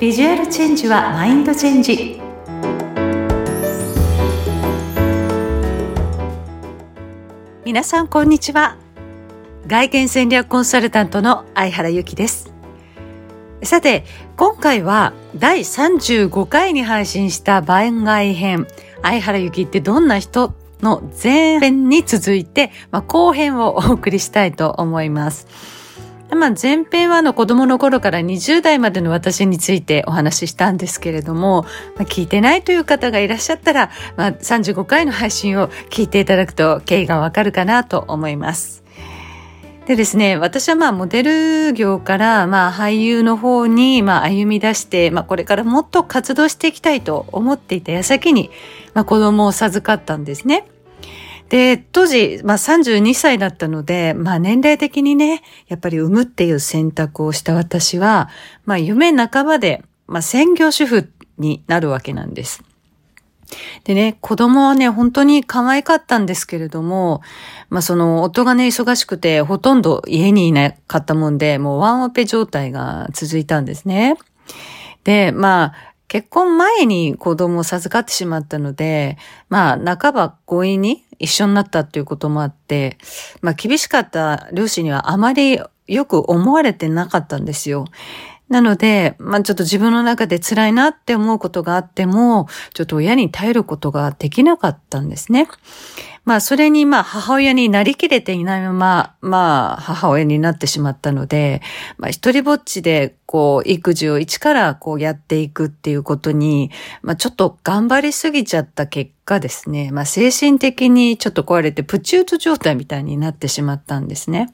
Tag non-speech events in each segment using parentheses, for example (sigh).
ビジュアルチェンジはマインドチェンジ。皆さんこんにちは。外見戦略コンサルタントの相原由紀です。さて今回は第35回に配信した番外編。相原由紀ってどんな人の前編に続いて、まあ、後編をお送りしたいと思います。まあ、前編はの子供の頃から20代までの私についてお話ししたんですけれども、まあ、聞いてないという方がいらっしゃったら、まあ、35回の配信を聞いていただくと経緯がわかるかなと思います。でですね、私はまあモデル業からまあ俳優の方にまあ歩み出して、まあこれからもっと活動していきたいと思っていた矢先に、まあ子供を授かったんですね。で、当時、まあ32歳だったので、まあ年齢的にね、やっぱり産むっていう選択をした私は、まあ夢半ばで、まあ専業主婦になるわけなんです。でね、子供はね、本当に可愛かったんですけれども、まあその夫がね、忙しくてほとんど家にいなかったもんで、もうワンオペ状態が続いたんですね。で、まあ、結婚前に子供を授かってしまったので、まあ、半ば強引に一緒になったっていうこともあって、まあ、厳しかった両親にはあまりよく思われてなかったんですよ。なので、まあちょっと自分の中で辛いなって思うことがあっても、ちょっと親に耐えることができなかったんですね。まあそれにまあ母親になりきれていないまま、まあ母親になってしまったので、まあ一人ぼっちでこう育児を一からこうやっていくっていうことに、まあちょっと頑張りすぎちゃった結果ですね、まあ精神的にちょっと壊れてプチュート状態みたいになってしまったんですね。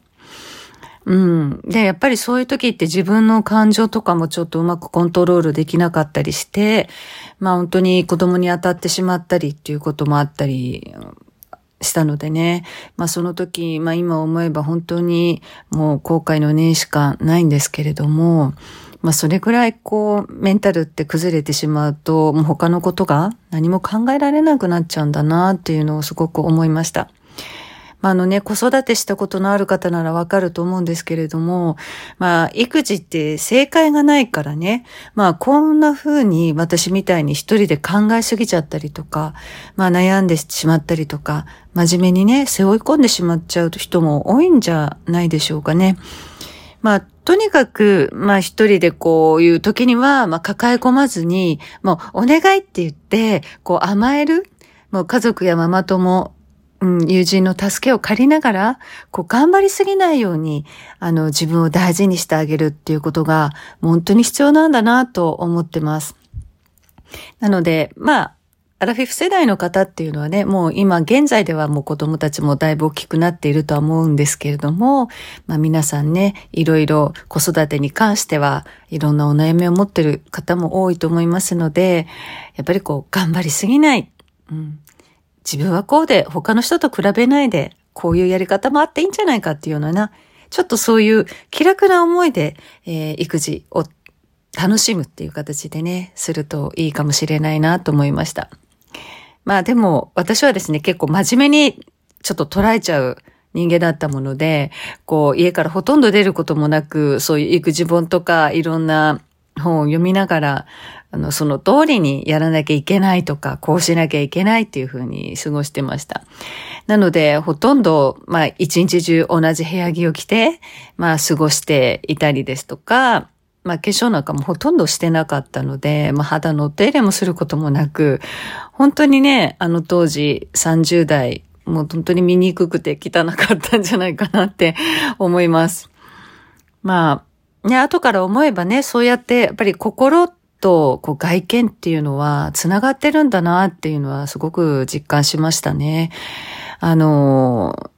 うん。で、やっぱりそういう時って自分の感情とかもちょっとうまくコントロールできなかったりして、まあ本当に子供に当たってしまったりっていうこともあったりしたのでね。まあその時、まあ今思えば本当にもう後悔の念しかないんですけれども、まあそれぐらいこうメンタルって崩れてしまうと、もう他のことが何も考えられなくなっちゃうんだなっていうのをすごく思いました。あ、あのね、子育てしたことのある方ならわかると思うんですけれども、まあ、育児って正解がないからね、まあ、こんな風に私みたいに一人で考えすぎちゃったりとか、まあ、悩んでしまったりとか、真面目にね、背負い込んでしまっちゃう人も多いんじゃないでしょうかね。まあ、とにかく、まあ一人でこういう時には、まあ抱え込まずに、もうお願いって言って、こう甘える、もう家族やママ友、うん、友人の助けを借りながら、こう頑張りすぎないように、あの、自分を大事にしてあげるっていうことが、本当に必要なんだなと思ってます。なので、まあ、アラフィフ世代の方っていうのはね、もう今現在ではもう子供たちもだいぶ大きくなっているとは思うんですけれども、まあ皆さんね、いろいろ子育てに関してはいろんなお悩みを持っている方も多いと思いますので、やっぱりこう頑張りすぎない。うん、自分はこうで他の人と比べないで、こういうやり方もあっていいんじゃないかっていうような、ちょっとそういう気楽な思いで、えー、育児を楽しむっていう形でね、するといいかもしれないなと思いました。まあでも私はですね、結構真面目にちょっと捉えちゃう人間だったもので、こう家からほとんど出ることもなく、そういう育児本とかいろんな本を読みながら、あの、その通りにやらなきゃいけないとか、こうしなきゃいけないっていうふうに過ごしてました。なので、ほとんど、まあ、一日中同じ部屋着を着て、まあ、過ごしていたりですとか、まあ、化粧なんかもほとんどしてなかったので、まあ、肌のお手入れもすることもなく、本当にね、あの当時30代、もう本当に醜くて汚かったんじゃないかなって思います。まあ、ね、後から思えばね、そうやってやっぱり心とこう外見っていうのは繋がってるんだなっていうのはすごく実感しましたね。あの、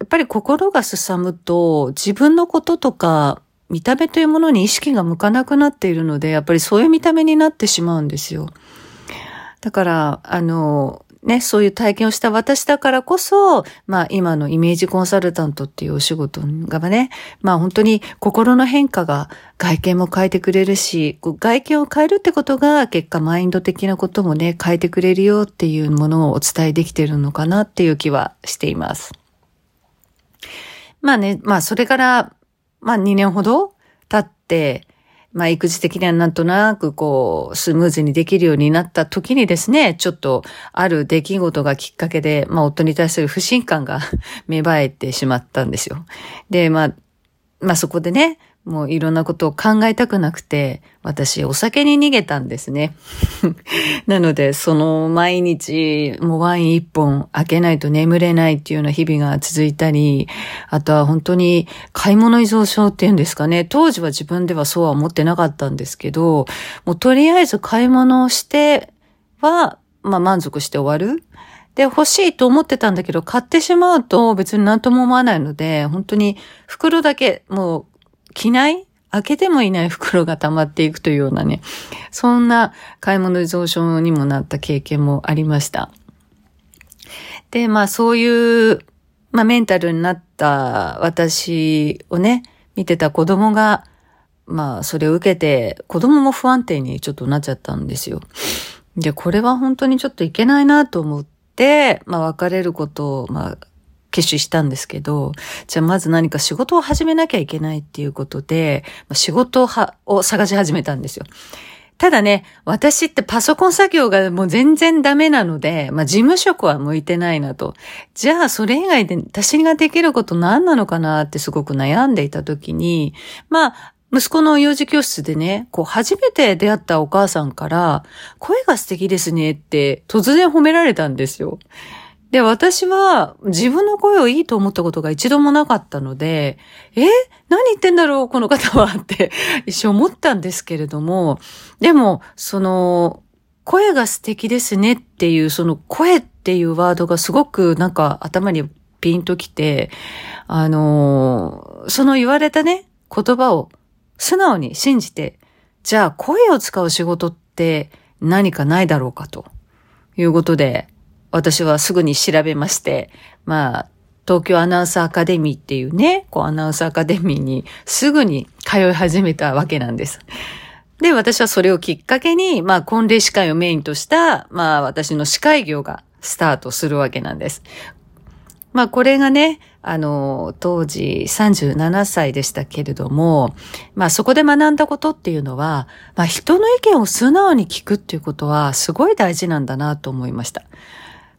やっぱり心がすさむと自分のこととか見た目というものに意識が向かなくなっているので、やっぱりそういう見た目になってしまうんですよ。だから、あの、ね、そういう体験をした私だからこそ、まあ今のイメージコンサルタントっていうお仕事がね、まあ本当に心の変化が外見も変えてくれるし、外見を変えるってことが結果マインド的なこともね、変えてくれるよっていうものをお伝えできてるのかなっていう気はしています。まあね、まあそれから、まあ2年ほど経って、まあ、育児的にはなんとなくこう、スムーズにできるようになった時にですね、ちょっとある出来事がきっかけで、まあ、夫に対する不信感が芽生えてしまったんですよ。で、まあ、まあそこでね、もういろんなことを考えたくなくて、私お酒に逃げたんですね。(laughs) なので、その毎日、もうワイン一本開けないと眠れないっていうような日々が続いたり、あとは本当に買い物依存症っていうんですかね。当時は自分ではそうは思ってなかったんですけど、もうとりあえず買い物をしては、まあ満足して終わる。で、欲しいと思ってたんだけど、買ってしまうと別に何とも思わないので、本当に袋だけ、もう着ない？開けてもいない袋が溜まっていくというようなね、そんな買い物依存症にもなった経験もありました。で、まあそういう、まあメンタルになった私をね、見てた子供が、まあそれを受けて、子供も不安定にちょっとなっちゃったんですよ。で、これは本当にちょっといけないなと思って、まあ別れることを、まあ決心したんですけど、じゃあまず何か仕事を始めなきゃいけないっていうことで、仕事を探し始めたんですよ。ただね、私ってパソコン作業がもう全然ダメなので、まあ事務職は向いてないなと。じゃあそれ以外で私ができること何なのかなってすごく悩んでいた時に、まあ息子の幼児教室でね、こう初めて出会ったお母さんから、声が素敵ですねって突然褒められたんですよ。で、私は自分の声をいいと思ったことが一度もなかったので、え？何言ってんだろう？この方はって (laughs) 一瞬思ったんですけれども、でも、その、声が素敵ですねっていう、その声っていうワードがすごくなんか頭にピンときて、あのその言われたね、言葉を素直に信じて、じゃあ声を使う仕事って何かないだろうかということで、私はすぐに調べまして、まあ、東京アナウンサーアカデミーっていうね、こうアナウンサーアカデミーにすぐに通い始めたわけなんです。で、私はそれをきっかけに、まあ、婚礼司会をメインとした、まあ、私の司会業がスタートするわけなんです。まあ、これがね、あの、当時37歳でしたけれども、まあ、そこで学んだことっていうのは、まあ、人の意見を素直に聞くっていうことはすごい大事なんだなと思いました。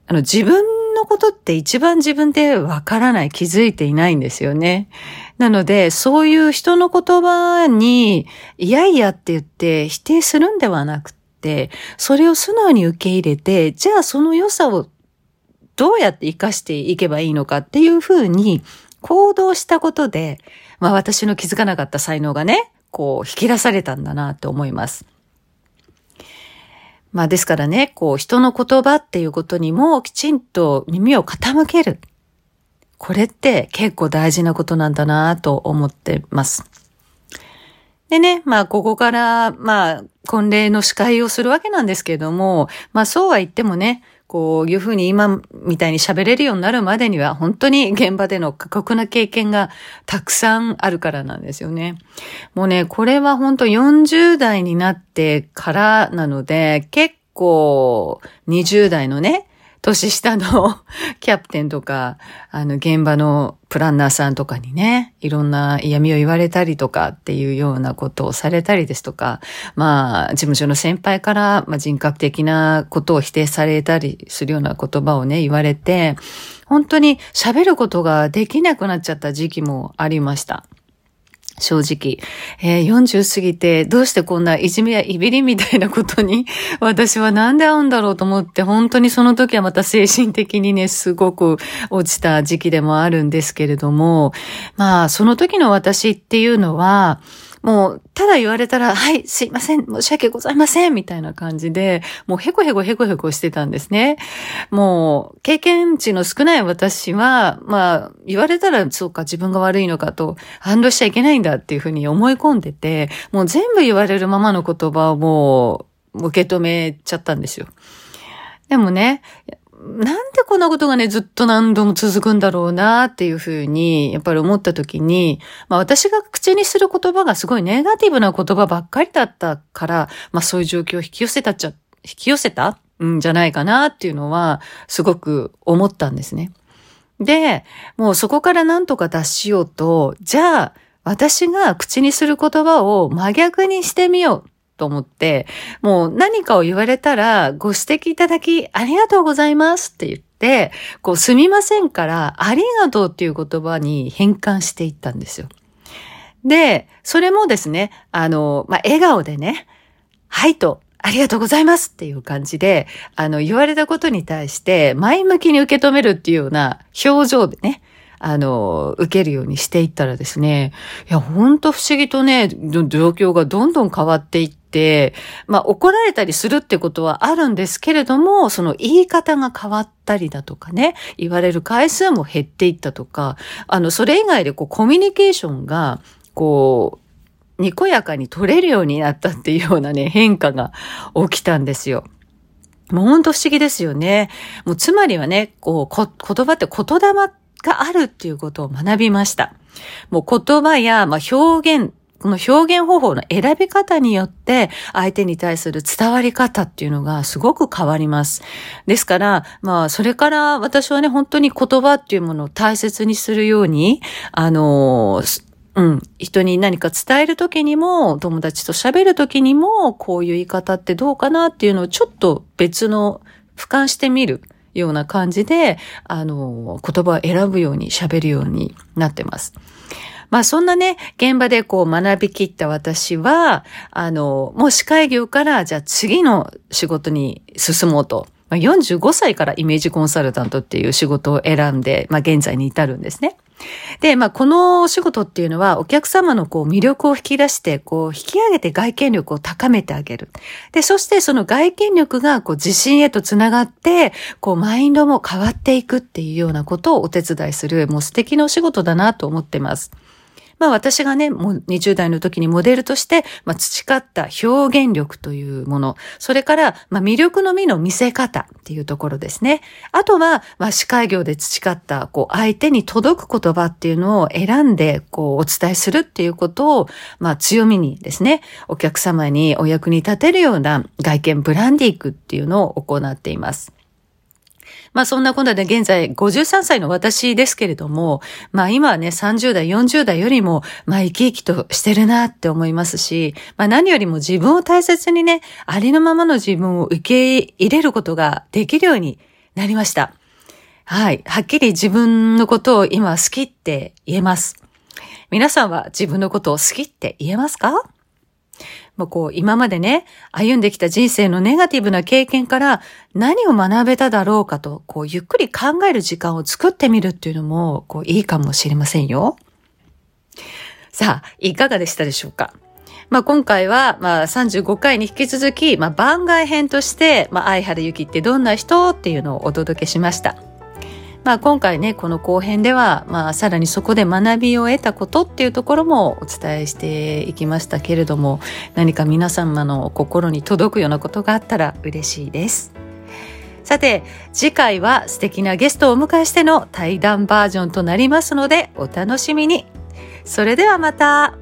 あの、自分のことって一番自分でわからない、気づいていないんですよね。なので、そういう人の言葉に、いやいやって言って否定するんではなくて、それを素直に受け入れて、じゃあその良さをどうやって活かしていけばいいのかっていうふうに行動したことで、まあ私の気づかなかった才能がね、こう引き出されたんだなと思います。まあですからね、こう人の言葉っていうことにもきちんと耳を傾ける。これって結構大事なことなんだなと思ってます。でね、まあここから、まあ婚礼の司会をするわけなんですけれども、まあそうは言ってもね、こういうふうに今みたいに喋れるようになるまでには本当に現場での過酷な経験がたくさんあるからなんですよね。もうね、これは本当40代になってからなので、結構20代のね、年下の (laughs) キャプテンとか、あの、現場のプランナーさんとかにね、いろんな嫌味を言われたりとかっていうようなことをされたりですとか、まあ、事務所の先輩から、まあ、人格的なことを否定されたりするような言葉をね、言われて、本当に喋ることができなくなっちゃった時期もありました。正直、えー、40過ぎてどうしてこんないじめやいびりみたいなことに (laughs) 私はなんで会うんだろうと思って本当にその時はまた精神的にねすごく落ちた時期でもあるんですけれども。まあその時の私っていうのはもう、ただ言われたら、はい、すいません、申し訳ございません、みたいな感じで、もうヘコヘコヘコヘコしてたんですね。もう、経験値の少ない私は、まあ、言われたら、そうか、自分が悪いのかと、反応しちゃいけないんだっていうふうに思い込んでて、もう全部言われるままの言葉をもう、受け止めちゃったんですよ。でもね、なんでこんなことがね、ずっと何度も続くんだろうなっていうふうに、やっぱり思った時に、まあ私が口にする言葉がすごいネガティブな言葉ばっかりだったから、まあそういう状況を引き寄せたっちゃ、引き寄せたんじゃないかなっていうのは、すごく思ったんですね。で、もうそこから何とか脱しようと、じゃあ、私が口にする言葉を真逆にしてみようと思って、もう何かを言われたらご指摘いただきありがとうございますって言って、こうすみませんからありがとうっていう言葉に変換していったんですよ。で、それもですね、あの、まあ、笑顔でね、はいと、ありがとうございますっていう感じで、あの、言われたことに対して前向きに受け止めるっていうような表情でね、あの、受けるようにしていったらですね、いや、ほんと不思議とね、状況がどんどん変わっていって、まあ、怒られたりするってことはあるんですけれども、その言い方が変わったりだとかね、言われる回数も減っていったとか、あの、それ以外でこう、コミュニケーションが、こう、にこやかに取れるようになったっていうようなね、変化が起きたんですよ。もうほんと不思議ですよね。もうつまりはね、こう、こ言葉って言霊があるっていうことを学びました。もう言葉や、まあ、表現、この表現方法の選び方によって相手に対する伝わり方っていうのがすごく変わります。ですから、まあ、それから私はね、本当に言葉っていうものを大切にするように、あの、うん。人に何か伝えるときにも、友達と喋るときにも、こういう言い方ってどうかなっていうのをちょっと別の俯瞰してみる。ような感じで、あの、言葉を選ぶように喋るようになってます。まあそんなね、現場でこう学びきった私は、あの、もう司会業からじゃあ次の仕事に進もうと。まあ、45歳からイメージコンサルタントっていう仕事を選んで、まあ現在に至るんですね。で、まあ、このお仕事っていうのは、お客様のこう魅力を引き出して、こう、引き上げて外見力を高めてあげる。で、そしてその外見力が、こう、自信へとつながって、こう、マインドも変わっていくっていうようなことをお手伝いする、もう素敵なお仕事だなと思ってます。まあ私がね、もう20代の時にモデルとして、まあ培った表現力というもの、それから、まあ魅力のみの見せ方っていうところですね。あとは、まあ司会業で培った、こう相手に届く言葉っていうのを選んで、こうお伝えするっていうことを、まあ強みにですね、お客様にお役に立てるような外見ブランディングっていうのを行っています。まあそんなことで現在53歳の私ですけれども、まあ今はね30代、40代よりも、まあ生き生きとしてるなって思いますし、まあ何よりも自分を大切にね、ありのままの自分を受け入れることができるようになりました。はい。はっきり自分のことを今好きって言えます。皆さんは自分のことを好きって言えますか？もうこう、今までね、歩んできた人生のネガティブな経験から何を学べただろうかと、こう、ゆっくり考える時間を作ってみるっていうのも、こう、いいかもしれませんよ。さあ、いかがでしたでしょうか？まあ、今回は、まあ、35回に引き続き、まあ、番外編として、まあ、相原ゆきってどんな人？っていうのをお届けしました。まあ、今回ねこの後編では、まあ、さらにそこで学びを得たことっていうところもお伝えしていきましたけれども何か皆様の心に届くようなことがあったら嬉しいです。さて次回は素敵なゲストをお迎えしての対談バージョンとなりますのでお楽しみに。それではまた。